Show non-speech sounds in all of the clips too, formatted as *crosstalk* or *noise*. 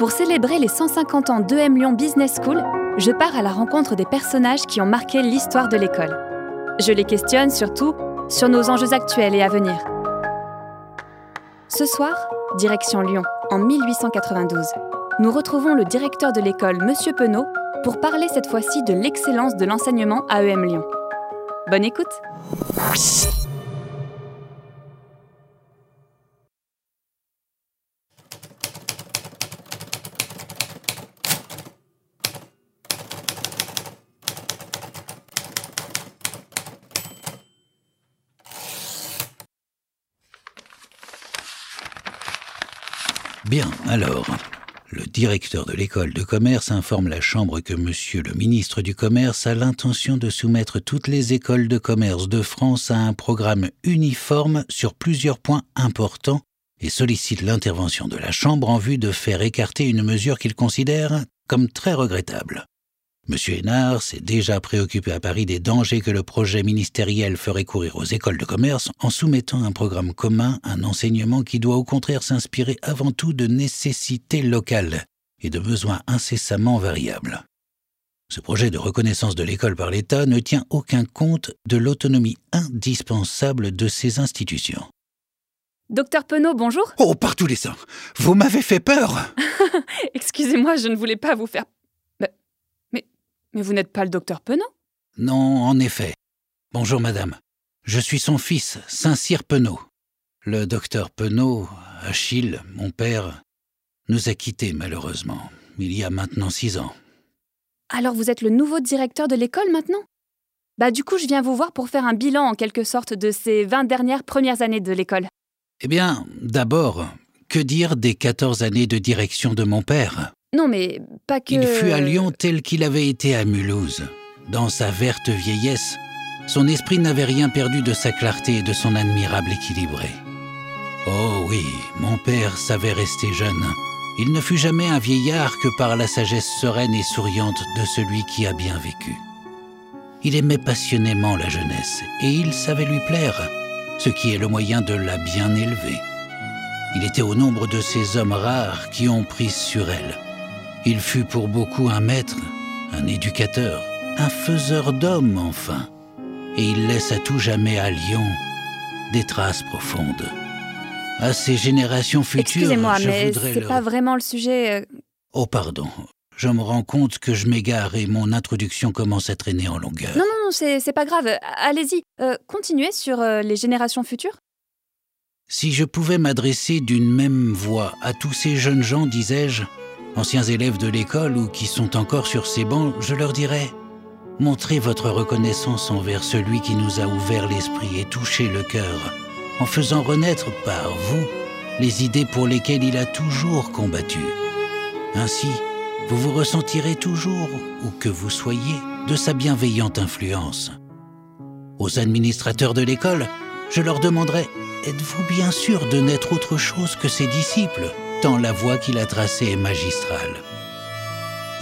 Pour célébrer les 150 ans d'EM Lyon Business School, je pars à la rencontre des personnages qui ont marqué l'histoire de l'école. Je les questionne surtout sur nos enjeux actuels et à venir. Ce soir, direction Lyon, en 1892. Nous retrouvons le directeur de l'école, Monsieur Penaud, pour parler cette fois-ci de l'excellence de l'enseignement à EM Lyon. Bonne écoute Bien, alors, le directeur de l'école de commerce informe la Chambre que Monsieur le ministre du Commerce a l'intention de soumettre toutes les écoles de commerce de France à un programme uniforme sur plusieurs points importants et sollicite l'intervention de la Chambre en vue de faire écarter une mesure qu'il considère comme très regrettable. M. Hénard s'est déjà préoccupé à Paris des dangers que le projet ministériel ferait courir aux écoles de commerce en soumettant un programme commun, un enseignement qui doit au contraire s'inspirer avant tout de nécessités locales et de besoins incessamment variables. Ce projet de reconnaissance de l'école par l'État ne tient aucun compte de l'autonomie indispensable de ces institutions. Docteur Penaud, bonjour. Oh, par tous les saints Vous m'avez fait peur *laughs* Excusez-moi, je ne voulais pas vous faire mais vous n'êtes pas le docteur Penaud? Non, en effet. Bonjour, madame. Je suis son fils, Saint-Cyr Penaud. Le docteur Penaud, Achille, mon père, nous a quittés malheureusement, il y a maintenant six ans. Alors vous êtes le nouveau directeur de l'école maintenant? Bah du coup je viens vous voir pour faire un bilan en quelque sorte de ces 20 dernières premières années de l'école. Eh bien, d'abord, que dire des 14 années de direction de mon père? Non, mais pas que. Il fut à Lyon tel qu'il avait été à Mulhouse. Dans sa verte vieillesse, son esprit n'avait rien perdu de sa clarté et de son admirable équilibré. Oh oui, mon père savait rester jeune. Il ne fut jamais un vieillard que par la sagesse sereine et souriante de celui qui a bien vécu. Il aimait passionnément la jeunesse et il savait lui plaire, ce qui est le moyen de la bien élever. Il était au nombre de ces hommes rares qui ont prise sur elle il fut pour beaucoup un maître, un éducateur, un faiseur d'hommes enfin, et il laisse à tout jamais à Lyon des traces profondes. À ces générations futures, Excusez-moi, mais c'est pas vraiment le sujet. Euh. Oh pardon, je me rends compte que je m'égare et mon introduction commence à traîner en longueur. Non, non, non, c'est pas grave. Allez-y, euh, continuez sur euh, les générations futures. Si je pouvais m'adresser d'une même voix à tous ces jeunes gens, disais-je, anciens élèves de l'école ou qui sont encore sur ces bancs, je leur dirais Montrez votre reconnaissance envers celui qui nous a ouvert l'esprit et touché le cœur, en faisant renaître par vous les idées pour lesquelles il a toujours combattu. Ainsi, vous vous ressentirez toujours, où que vous soyez, de sa bienveillante influence. Aux administrateurs de l'école, je leur demanderai Êtes-vous bien sûr de n'être autre chose que ses disciples? Tant la voie qu'il a tracée est magistrale.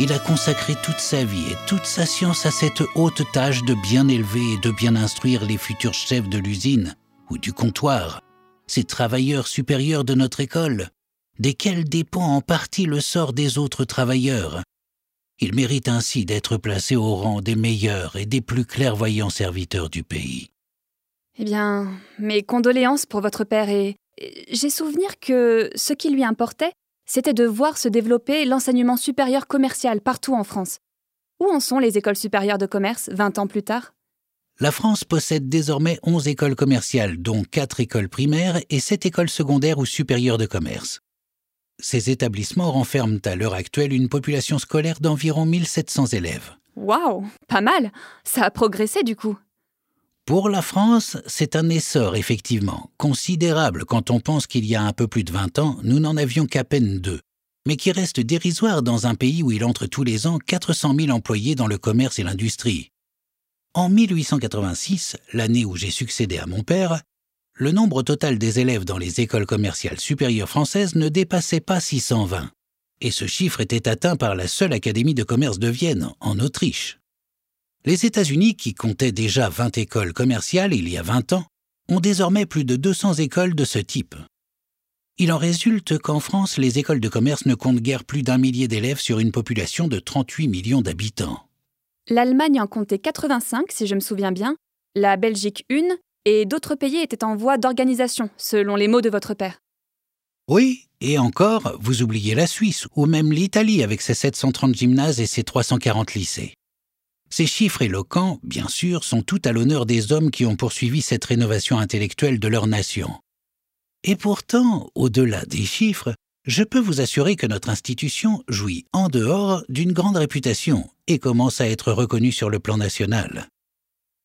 Il a consacré toute sa vie et toute sa science à cette haute tâche de bien élever et de bien instruire les futurs chefs de l'usine ou du comptoir, ces travailleurs supérieurs de notre école, desquels dépend en partie le sort des autres travailleurs. Il mérite ainsi d'être placé au rang des meilleurs et des plus clairvoyants serviteurs du pays. Eh bien, mes condoléances pour votre père et j'ai souvenir que ce qui lui importait, c'était de voir se développer l'enseignement supérieur commercial partout en France. Où en sont les écoles supérieures de commerce 20 ans plus tard? La France possède désormais 11 écoles commerciales, dont 4 écoles primaires et 7 écoles secondaires ou supérieures de commerce. Ces établissements renferment à l'heure actuelle une population scolaire d'environ 1700 élèves. Waouh, pas mal Ça a progressé du coup. Pour la France, c'est un essor, effectivement, considérable quand on pense qu'il y a un peu plus de 20 ans, nous n'en avions qu'à peine deux, mais qui reste dérisoire dans un pays où il entre tous les ans 400 000 employés dans le commerce et l'industrie. En 1886, l'année où j'ai succédé à mon père, le nombre total des élèves dans les écoles commerciales supérieures françaises ne dépassait pas 620, et ce chiffre était atteint par la seule Académie de commerce de Vienne, en Autriche. Les États-Unis, qui comptaient déjà 20 écoles commerciales il y a 20 ans, ont désormais plus de 200 écoles de ce type. Il en résulte qu'en France, les écoles de commerce ne comptent guère plus d'un millier d'élèves sur une population de 38 millions d'habitants. L'Allemagne en comptait 85, si je me souviens bien, la Belgique une, et d'autres pays étaient en voie d'organisation, selon les mots de votre père. Oui, et encore, vous oubliez la Suisse, ou même l'Italie avec ses 730 gymnases et ses 340 lycées. Ces chiffres éloquents, bien sûr, sont tout à l'honneur des hommes qui ont poursuivi cette rénovation intellectuelle de leur nation. Et pourtant, au-delà des chiffres, je peux vous assurer que notre institution jouit en dehors d'une grande réputation et commence à être reconnue sur le plan national.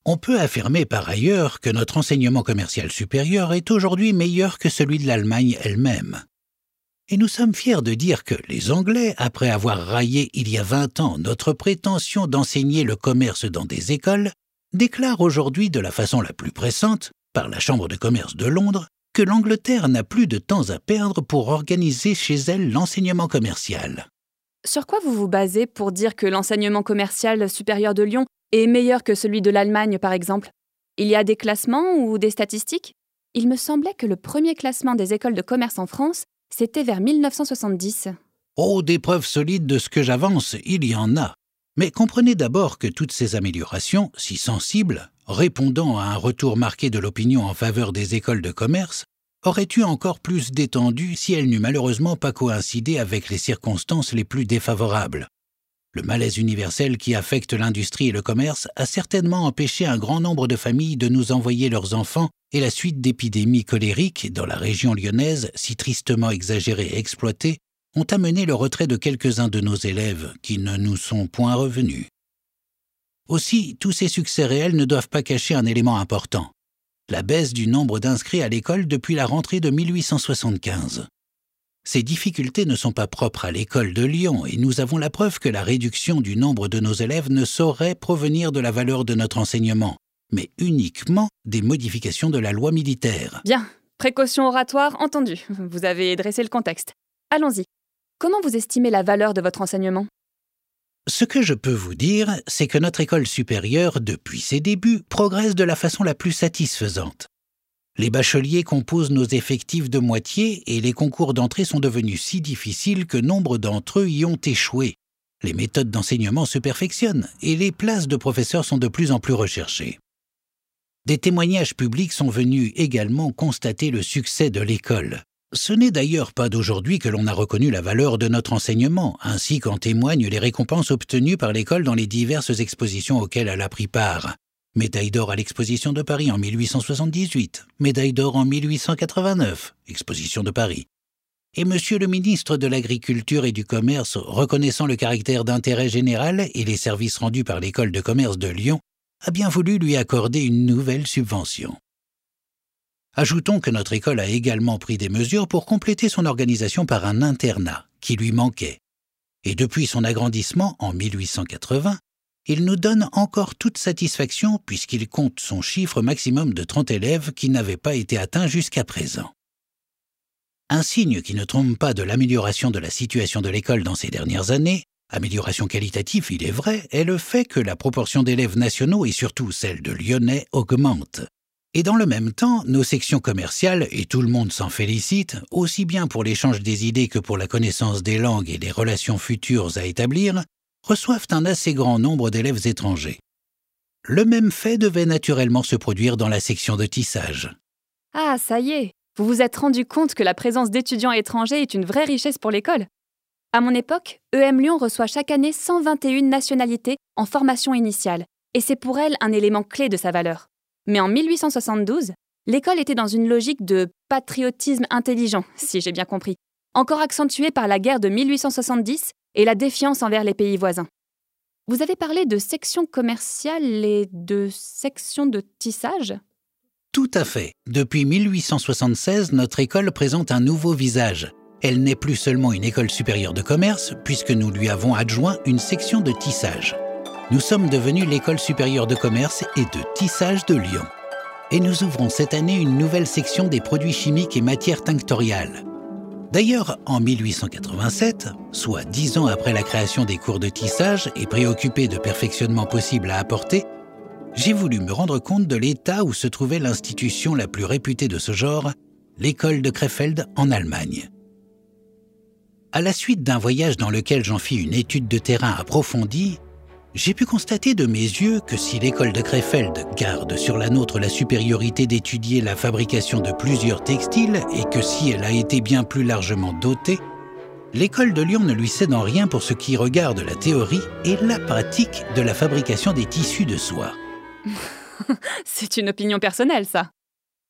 On peut affirmer par ailleurs que notre enseignement commercial supérieur est aujourd'hui meilleur que celui de l'Allemagne elle-même. Et nous sommes fiers de dire que les Anglais, après avoir raillé il y a 20 ans notre prétention d'enseigner le commerce dans des écoles, déclarent aujourd'hui de la façon la plus pressante, par la Chambre de commerce de Londres, que l'Angleterre n'a plus de temps à perdre pour organiser chez elle l'enseignement commercial. Sur quoi vous vous basez pour dire que l'enseignement commercial supérieur de Lyon est meilleur que celui de l'Allemagne, par exemple? Il y a des classements ou des statistiques? Il me semblait que le premier classement des écoles de commerce en France c'était vers 1970. Oh, des preuves solides de ce que j'avance, il y en a. Mais comprenez d'abord que toutes ces améliorations, si sensibles, répondant à un retour marqué de l'opinion en faveur des écoles de commerce, auraient eu encore plus d'étendue si elles n'eût malheureusement pas coïncidé avec les circonstances les plus défavorables. Le malaise universel qui affecte l'industrie et le commerce a certainement empêché un grand nombre de familles de nous envoyer leurs enfants et la suite d'épidémies colériques dans la région lyonnaise, si tristement exagérées et exploitées, ont amené le retrait de quelques-uns de nos élèves qui ne nous sont point revenus. Aussi, tous ces succès réels ne doivent pas cacher un élément important, la baisse du nombre d'inscrits à l'école depuis la rentrée de 1875. Ces difficultés ne sont pas propres à l'école de Lyon et nous avons la preuve que la réduction du nombre de nos élèves ne saurait provenir de la valeur de notre enseignement, mais uniquement des modifications de la loi militaire. Bien, précaution oratoire entendue. Vous avez dressé le contexte. Allons-y. Comment vous estimez la valeur de votre enseignement? Ce que je peux vous dire, c'est que notre école supérieure, depuis ses débuts, progresse de la façon la plus satisfaisante. Les bacheliers composent nos effectifs de moitié et les concours d'entrée sont devenus si difficiles que nombre d'entre eux y ont échoué. Les méthodes d'enseignement se perfectionnent et les places de professeurs sont de plus en plus recherchées. Des témoignages publics sont venus également constater le succès de l'école. Ce n'est d'ailleurs pas d'aujourd'hui que l'on a reconnu la valeur de notre enseignement, ainsi qu'en témoignent les récompenses obtenues par l'école dans les diverses expositions auxquelles elle a pris part. Médaille d'or à l'exposition de Paris en 1878, médaille d'or en 1889, exposition de Paris. Et Monsieur le ministre de l'Agriculture et du Commerce, reconnaissant le caractère d'intérêt général et les services rendus par l'école de commerce de Lyon, a bien voulu lui accorder une nouvelle subvention. Ajoutons que notre école a également pris des mesures pour compléter son organisation par un internat qui lui manquait. Et depuis son agrandissement en 1880, il nous donne encore toute satisfaction puisqu'il compte son chiffre maximum de 30 élèves qui n'avait pas été atteint jusqu'à présent. Un signe qui ne trompe pas de l'amélioration de la situation de l'école dans ces dernières années Amélioration qualitative, il est vrai, est le fait que la proportion d'élèves nationaux et surtout celle de lyonnais augmente. Et dans le même temps, nos sections commerciales, et tout le monde s'en félicite, aussi bien pour l'échange des idées que pour la connaissance des langues et des relations futures à établir, reçoivent un assez grand nombre d'élèves étrangers. Le même fait devait naturellement se produire dans la section de tissage. Ah, ça y est, vous vous êtes rendu compte que la présence d'étudiants étrangers est une vraie richesse pour l'école à mon époque, EM Lyon reçoit chaque année 121 nationalités en formation initiale, et c'est pour elle un élément clé de sa valeur. Mais en 1872, l'école était dans une logique de patriotisme intelligent, si j'ai bien compris, encore accentuée par la guerre de 1870 et la défiance envers les pays voisins. Vous avez parlé de section commerciale et de section de tissage Tout à fait. Depuis 1876, notre école présente un nouveau visage elle n'est plus seulement une école supérieure de commerce, puisque nous lui avons adjoint une section de tissage. Nous sommes devenus l'école supérieure de commerce et de tissage de Lyon. Et nous ouvrons cette année une nouvelle section des produits chimiques et matières tinctoriales. D'ailleurs, en 1887, soit dix ans après la création des cours de tissage et préoccupé de perfectionnement possible à apporter, j'ai voulu me rendre compte de l'état où se trouvait l'institution la plus réputée de ce genre l'école de Krefeld en Allemagne. À la suite d'un voyage dans lequel j'en fis une étude de terrain approfondie, j'ai pu constater de mes yeux que si l'école de Krefeld garde sur la nôtre la supériorité d'étudier la fabrication de plusieurs textiles et que si elle a été bien plus largement dotée, l'école de Lyon ne lui cède en rien pour ce qui regarde la théorie et la pratique de la fabrication des tissus de soie. *laughs* C'est une opinion personnelle, ça.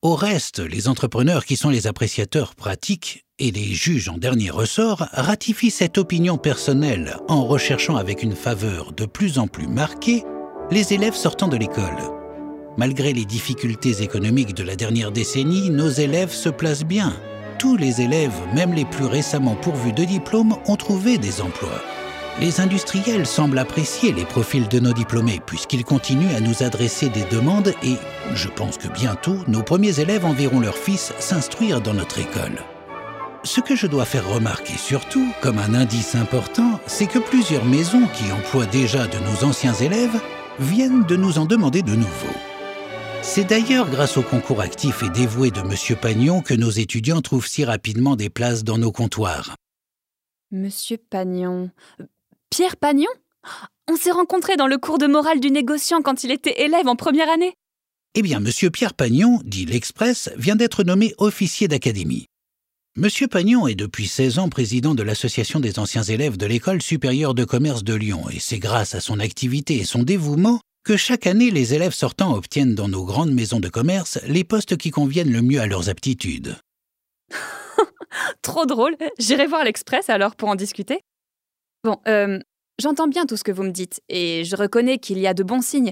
Au reste, les entrepreneurs qui sont les appréciateurs pratiques et les juges en dernier ressort ratifient cette opinion personnelle en recherchant avec une faveur de plus en plus marquée les élèves sortant de l'école. Malgré les difficultés économiques de la dernière décennie, nos élèves se placent bien. Tous les élèves, même les plus récemment pourvus de diplômes, ont trouvé des emplois. Les industriels semblent apprécier les profils de nos diplômés puisqu'ils continuent à nous adresser des demandes et je pense que bientôt nos premiers élèves enverront leurs fils s'instruire dans notre école. Ce que je dois faire remarquer surtout, comme un indice important, c'est que plusieurs maisons qui emploient déjà de nos anciens élèves viennent de nous en demander de nouveaux. C'est d'ailleurs grâce au concours actif et dévoué de M. Pagnon que nos étudiants trouvent si rapidement des places dans nos comptoirs. Monsieur Pagnon. Pierre Pagnon? On s'est rencontrés dans le cours de morale du négociant quand il était élève en première année. Eh bien, Monsieur Pierre Pagnon, dit l'Express, vient d'être nommé officier d'académie. Monsieur Pagnon est depuis 16 ans président de l'Association des anciens élèves de l'École supérieure de commerce de Lyon, et c'est grâce à son activité et son dévouement que chaque année les élèves sortants obtiennent dans nos grandes maisons de commerce les postes qui conviennent le mieux à leurs aptitudes. *laughs* Trop drôle. J'irai voir l'Express alors pour en discuter. Bon, euh, j'entends bien tout ce que vous me dites, et je reconnais qu'il y a de bons signes.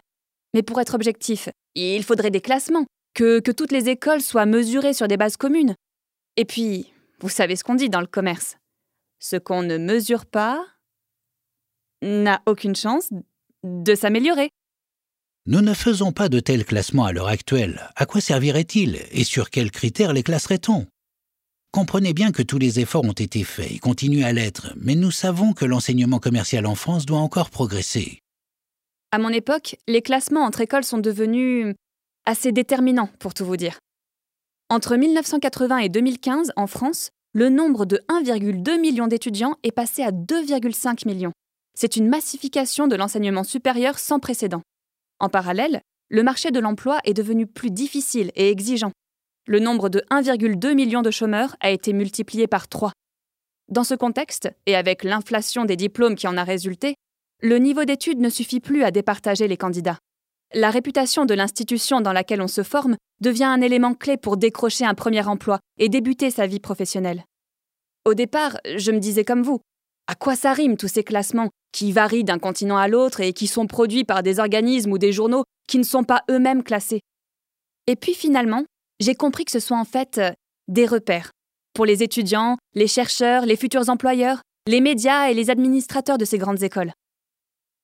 Mais pour être objectif, il faudrait des classements, que, que toutes les écoles soient mesurées sur des bases communes. Et puis, vous savez ce qu'on dit dans le commerce. Ce qu'on ne mesure pas n'a aucune chance de s'améliorer. Nous ne faisons pas de tels classements à l'heure actuelle. À quoi servirait-il et sur quels critères les classerait-on? Comprenez bien que tous les efforts ont été faits et continuent à l'être, mais nous savons que l'enseignement commercial en France doit encore progresser. À mon époque, les classements entre écoles sont devenus assez déterminants, pour tout vous dire. Entre 1980 et 2015, en France, le nombre de 1,2 million d'étudiants est passé à 2,5 millions. C'est une massification de l'enseignement supérieur sans précédent. En parallèle, le marché de l'emploi est devenu plus difficile et exigeant le nombre de 1,2 million de chômeurs a été multiplié par 3. Dans ce contexte, et avec l'inflation des diplômes qui en a résulté, le niveau d'études ne suffit plus à départager les candidats. La réputation de l'institution dans laquelle on se forme devient un élément clé pour décrocher un premier emploi et débuter sa vie professionnelle. Au départ, je me disais comme vous, à quoi ça rime tous ces classements qui varient d'un continent à l'autre et qui sont produits par des organismes ou des journaux qui ne sont pas eux-mêmes classés? Et puis finalement, j'ai compris que ce soit en fait euh, des repères pour les étudiants, les chercheurs, les futurs employeurs, les médias et les administrateurs de ces grandes écoles.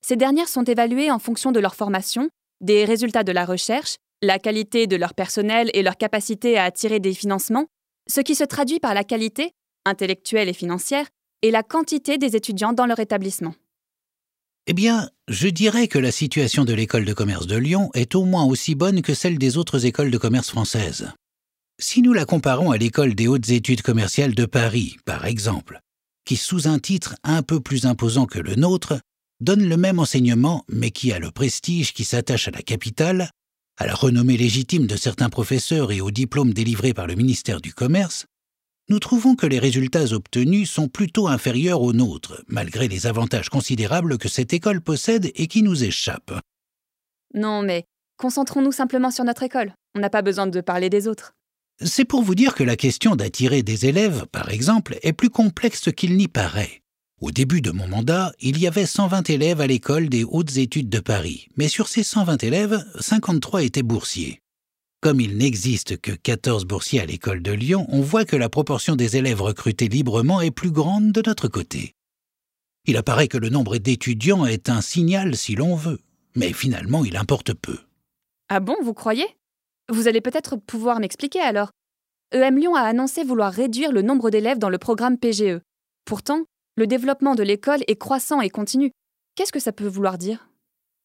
Ces dernières sont évaluées en fonction de leur formation, des résultats de la recherche, la qualité de leur personnel et leur capacité à attirer des financements, ce qui se traduit par la qualité, intellectuelle et financière, et la quantité des étudiants dans leur établissement. Eh bien, je dirais que la situation de l'école de commerce de Lyon est au moins aussi bonne que celle des autres écoles de commerce françaises. Si nous la comparons à l'école des hautes études commerciales de Paris, par exemple, qui sous un titre un peu plus imposant que le nôtre, donne le même enseignement, mais qui a le prestige qui s'attache à la capitale, à la renommée légitime de certains professeurs et aux diplômes délivrés par le ministère du Commerce, nous trouvons que les résultats obtenus sont plutôt inférieurs aux nôtres, malgré les avantages considérables que cette école possède et qui nous échappent. Non, mais concentrons-nous simplement sur notre école. On n'a pas besoin de parler des autres. C'est pour vous dire que la question d'attirer des élèves, par exemple, est plus complexe qu'il n'y paraît. Au début de mon mandat, il y avait 120 élèves à l'école des hautes études de Paris, mais sur ces 120 élèves, 53 étaient boursiers. Comme il n'existe que 14 boursiers à l'école de Lyon, on voit que la proportion des élèves recrutés librement est plus grande de notre côté. Il apparaît que le nombre d'étudiants est un signal si l'on veut, mais finalement il importe peu. Ah bon, vous croyez? Vous allez peut-être pouvoir m'expliquer alors. EM Lyon a annoncé vouloir réduire le nombre d'élèves dans le programme PGE. Pourtant, le développement de l'école est croissant et continu. Qu'est-ce que ça peut vouloir dire?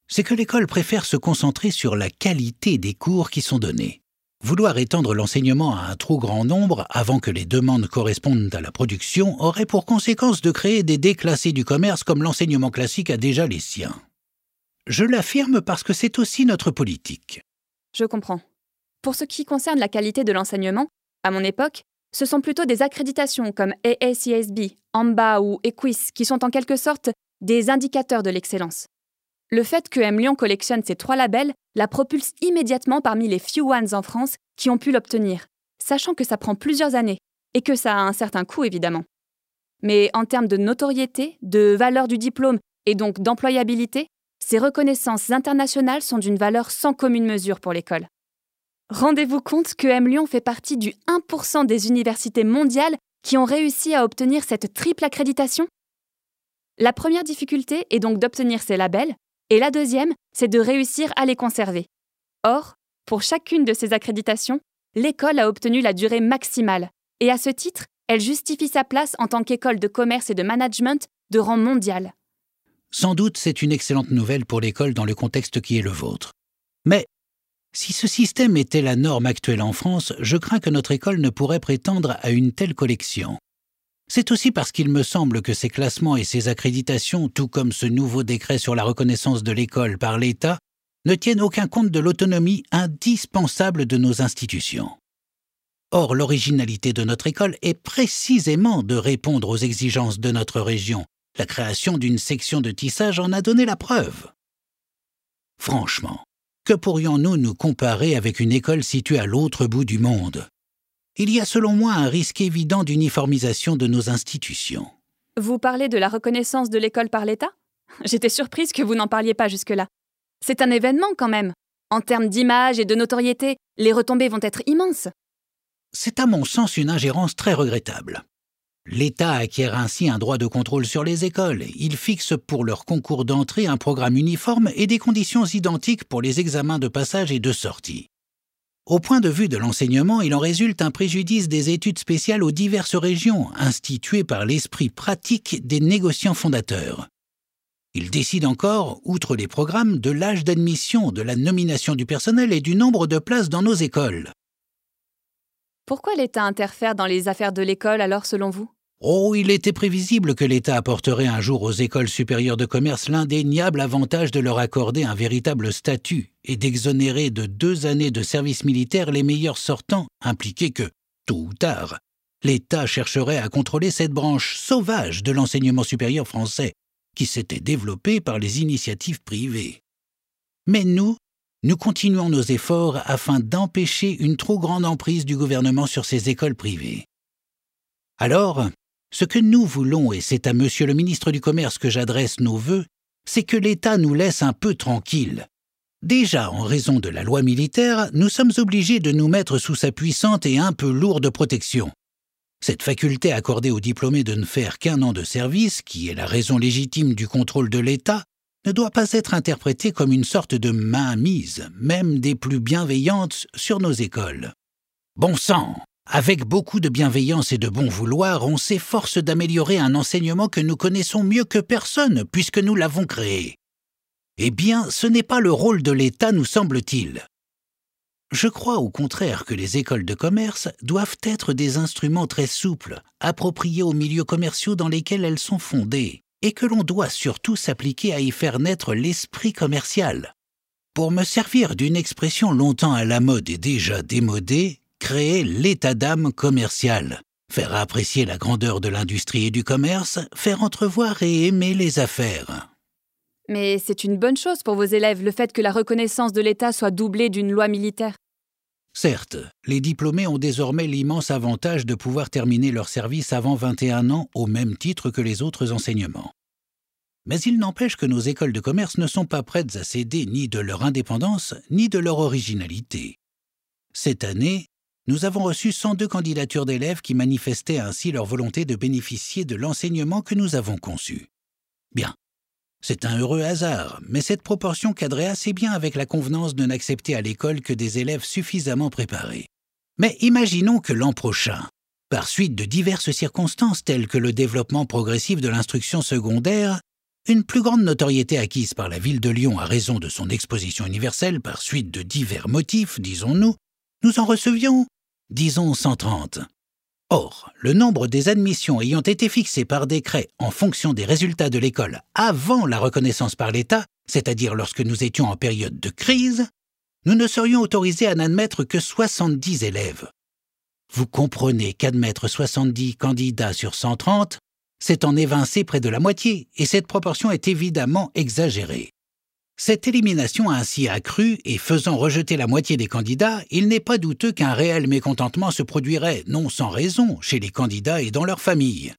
C'est que l'école préfère se concentrer sur la qualité des cours qui sont donnés. Vouloir étendre l'enseignement à un trop grand nombre avant que les demandes correspondent à la production aurait pour conséquence de créer des déclassés du commerce comme l'enseignement classique a déjà les siens. Je l'affirme parce que c'est aussi notre politique. Je comprends. Pour ce qui concerne la qualité de l'enseignement, à mon époque, ce sont plutôt des accréditations comme AACSB, AMBA ou EQUIS qui sont en quelque sorte des indicateurs de l'excellence. Le fait que M Lyon collectionne ces trois labels la propulse immédiatement parmi les few ones en France qui ont pu l'obtenir, sachant que ça prend plusieurs années et que ça a un certain coût évidemment. Mais en termes de notoriété, de valeur du diplôme et donc d'employabilité, ces reconnaissances internationales sont d'une valeur sans commune mesure pour l'école. Rendez-vous compte que M Lyon fait partie du 1% des universités mondiales qui ont réussi à obtenir cette triple accréditation? La première difficulté est donc d'obtenir ces labels, et la deuxième, c'est de réussir à les conserver. Or, pour chacune de ces accréditations, l'école a obtenu la durée maximale, et à ce titre, elle justifie sa place en tant qu'école de commerce et de management de rang mondial. Sans doute, c'est une excellente nouvelle pour l'école dans le contexte qui est le vôtre. Mais si ce système était la norme actuelle en France, je crains que notre école ne pourrait prétendre à une telle collection. C'est aussi parce qu'il me semble que ces classements et ces accréditations, tout comme ce nouveau décret sur la reconnaissance de l'école par l'État, ne tiennent aucun compte de l'autonomie indispensable de nos institutions. Or, l'originalité de notre école est précisément de répondre aux exigences de notre région. La création d'une section de tissage en a donné la preuve. Franchement, que pourrions-nous nous comparer avec une école située à l'autre bout du monde? Il y a selon moi un risque évident d'uniformisation de nos institutions. Vous parlez de la reconnaissance de l'école par l'État? *laughs* J'étais surprise que vous n'en parliez pas jusque-là. C'est un événement quand même. En termes d'image et de notoriété, les retombées vont être immenses. C'est à mon sens une ingérence très regrettable. L'État acquiert ainsi un droit de contrôle sur les écoles. Il fixe pour leur concours d'entrée un programme uniforme et des conditions identiques pour les examens de passage et de sortie. Au point de vue de l'enseignement, il en résulte un préjudice des études spéciales aux diverses régions, instituées par l'esprit pratique des négociants fondateurs. Il décide encore, outre les programmes, de l'âge d'admission, de la nomination du personnel et du nombre de places dans nos écoles. Pourquoi l'État interfère dans les affaires de l'école alors selon vous? Oh, il était prévisible que l'État apporterait un jour aux écoles supérieures de commerce l'indéniable avantage de leur accorder un véritable statut et d'exonérer de deux années de service militaire les meilleurs sortants, impliqués que, tôt ou tard, l'État chercherait à contrôler cette branche sauvage de l'enseignement supérieur français, qui s'était développée par les initiatives privées. Mais nous, nous continuons nos efforts afin d'empêcher une trop grande emprise du gouvernement sur ces écoles privées. Alors, ce que nous voulons, et c'est à Monsieur le ministre du Commerce que j'adresse nos vœux, c'est que l'État nous laisse un peu tranquilles. Déjà, en raison de la loi militaire, nous sommes obligés de nous mettre sous sa puissante et un peu lourde protection. Cette faculté accordée aux diplômés de ne faire qu'un an de service, qui est la raison légitime du contrôle de l'État, ne doit pas être interprétée comme une sorte de mainmise, même des plus bienveillantes, sur nos écoles. Bon sang avec beaucoup de bienveillance et de bon vouloir, on s'efforce d'améliorer un enseignement que nous connaissons mieux que personne, puisque nous l'avons créé. Eh bien, ce n'est pas le rôle de l'État, nous semble-t-il. Je crois au contraire que les écoles de commerce doivent être des instruments très souples, appropriés aux milieux commerciaux dans lesquels elles sont fondées, et que l'on doit surtout s'appliquer à y faire naître l'esprit commercial. Pour me servir d'une expression longtemps à la mode et déjà démodée, créer l'état d'âme commercial, faire apprécier la grandeur de l'industrie et du commerce, faire entrevoir et aimer les affaires. Mais c'est une bonne chose pour vos élèves le fait que la reconnaissance de l'État soit doublée d'une loi militaire. Certes, les diplômés ont désormais l'immense avantage de pouvoir terminer leur service avant 21 ans au même titre que les autres enseignements. Mais il n'empêche que nos écoles de commerce ne sont pas prêtes à céder ni de leur indépendance ni de leur originalité. Cette année, nous avons reçu 102 candidatures d'élèves qui manifestaient ainsi leur volonté de bénéficier de l'enseignement que nous avons conçu. Bien. C'est un heureux hasard, mais cette proportion cadrait assez bien avec la convenance de n'accepter à l'école que des élèves suffisamment préparés. Mais imaginons que l'an prochain, par suite de diverses circonstances telles que le développement progressif de l'instruction secondaire, une plus grande notoriété acquise par la ville de Lyon à raison de son exposition universelle par suite de divers motifs, disons-nous, nous en recevions, disons, 130. Or, le nombre des admissions ayant été fixé par décret en fonction des résultats de l'école avant la reconnaissance par l'État, c'est-à-dire lorsque nous étions en période de crise, nous ne serions autorisés à n'admettre que 70 élèves. Vous comprenez qu'admettre 70 candidats sur 130, c'est en évincer près de la moitié, et cette proportion est évidemment exagérée. Cette élimination ainsi accru et faisant rejeter la moitié des candidats, il n'est pas douteux qu'un réel mécontentement se produirait, non sans raison, chez les candidats et dans leurs familles.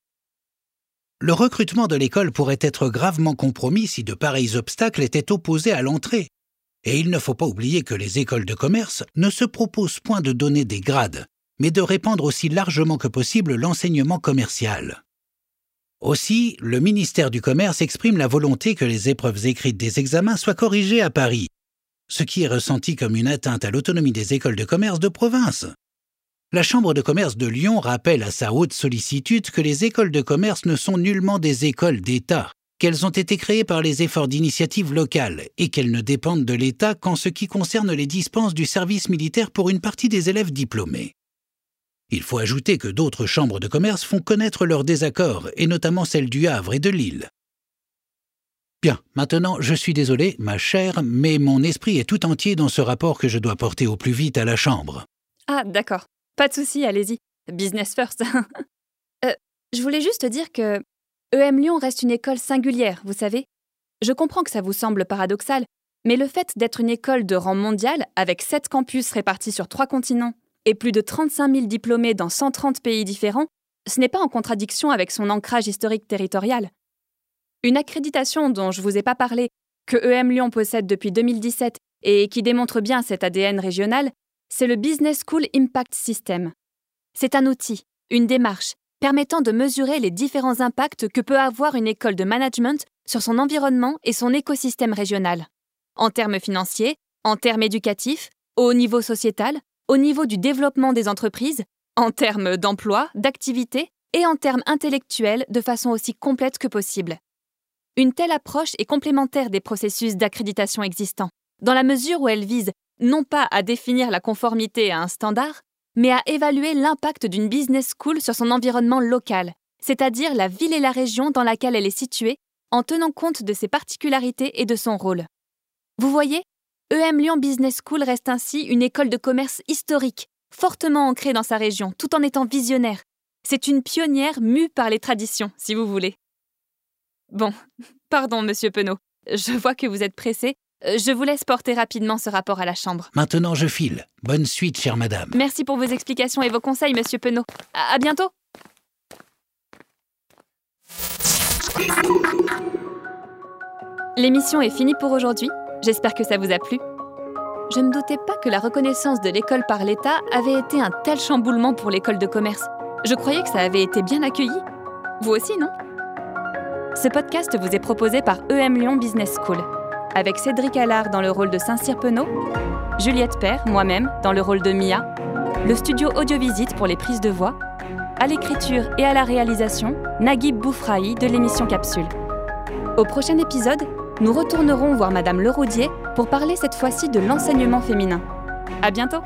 Le recrutement de l'école pourrait être gravement compromis si de pareils obstacles étaient opposés à l'entrée. Et il ne faut pas oublier que les écoles de commerce ne se proposent point de donner des grades, mais de répandre aussi largement que possible l'enseignement commercial. Aussi, le ministère du Commerce exprime la volonté que les épreuves écrites des examens soient corrigées à Paris, ce qui est ressenti comme une atteinte à l'autonomie des écoles de commerce de province. La Chambre de commerce de Lyon rappelle à sa haute sollicitude que les écoles de commerce ne sont nullement des écoles d'État, qu'elles ont été créées par les efforts d'initiative locale et qu'elles ne dépendent de l'État qu'en ce qui concerne les dispenses du service militaire pour une partie des élèves diplômés. Il faut ajouter que d'autres chambres de commerce font connaître leurs désaccords, et notamment celles du Havre et de Lille. Bien, maintenant, je suis désolé, ma chère, mais mon esprit est tout entier dans ce rapport que je dois porter au plus vite à la Chambre. Ah, d'accord. Pas de souci, allez-y. Business first. *laughs* euh, je voulais juste dire que EM Lyon reste une école singulière, vous savez. Je comprends que ça vous semble paradoxal, mais le fait d'être une école de rang mondial, avec sept campus répartis sur trois continents, et plus de 35 000 diplômés dans 130 pays différents, ce n'est pas en contradiction avec son ancrage historique territorial. Une accréditation dont je ne vous ai pas parlé, que EM Lyon possède depuis 2017 et qui démontre bien cet ADN régional, c'est le Business School Impact System. C'est un outil, une démarche, permettant de mesurer les différents impacts que peut avoir une école de management sur son environnement et son écosystème régional. En termes financiers, en termes éducatifs, au niveau sociétal, au niveau du développement des entreprises, en termes d'emploi, d'activité et en termes intellectuels de façon aussi complète que possible. Une telle approche est complémentaire des processus d'accréditation existants, dans la mesure où elle vise non pas à définir la conformité à un standard, mais à évaluer l'impact d'une business school sur son environnement local, c'est-à-dire la ville et la région dans laquelle elle est située, en tenant compte de ses particularités et de son rôle. Vous voyez, EM Lyon Business School reste ainsi une école de commerce historique, fortement ancrée dans sa région, tout en étant visionnaire. C'est une pionnière mue par les traditions, si vous voulez. Bon, *laughs* pardon, monsieur Penaud. Je vois que vous êtes pressé. Je vous laisse porter rapidement ce rapport à la Chambre. Maintenant, je file. Bonne suite, chère madame. Merci pour vos explications et vos conseils, monsieur Penaud. À, à bientôt. L'émission est finie pour aujourd'hui. J'espère que ça vous a plu. Je ne doutais pas que la reconnaissance de l'école par l'État avait été un tel chamboulement pour l'école de commerce. Je croyais que ça avait été bien accueilli. Vous aussi, non? Ce podcast vous est proposé par EM Lyon Business School, avec Cédric Allard dans le rôle de Saint-Cyr Penaud, Juliette Père, moi-même, dans le rôle de Mia, le studio Audiovisite pour les prises de voix, à l'écriture et à la réalisation, Naguib Boufraï de l'émission Capsule. Au prochain épisode, nous retournerons voir Madame Leroudier pour parler cette fois-ci de l'enseignement féminin. À bientôt!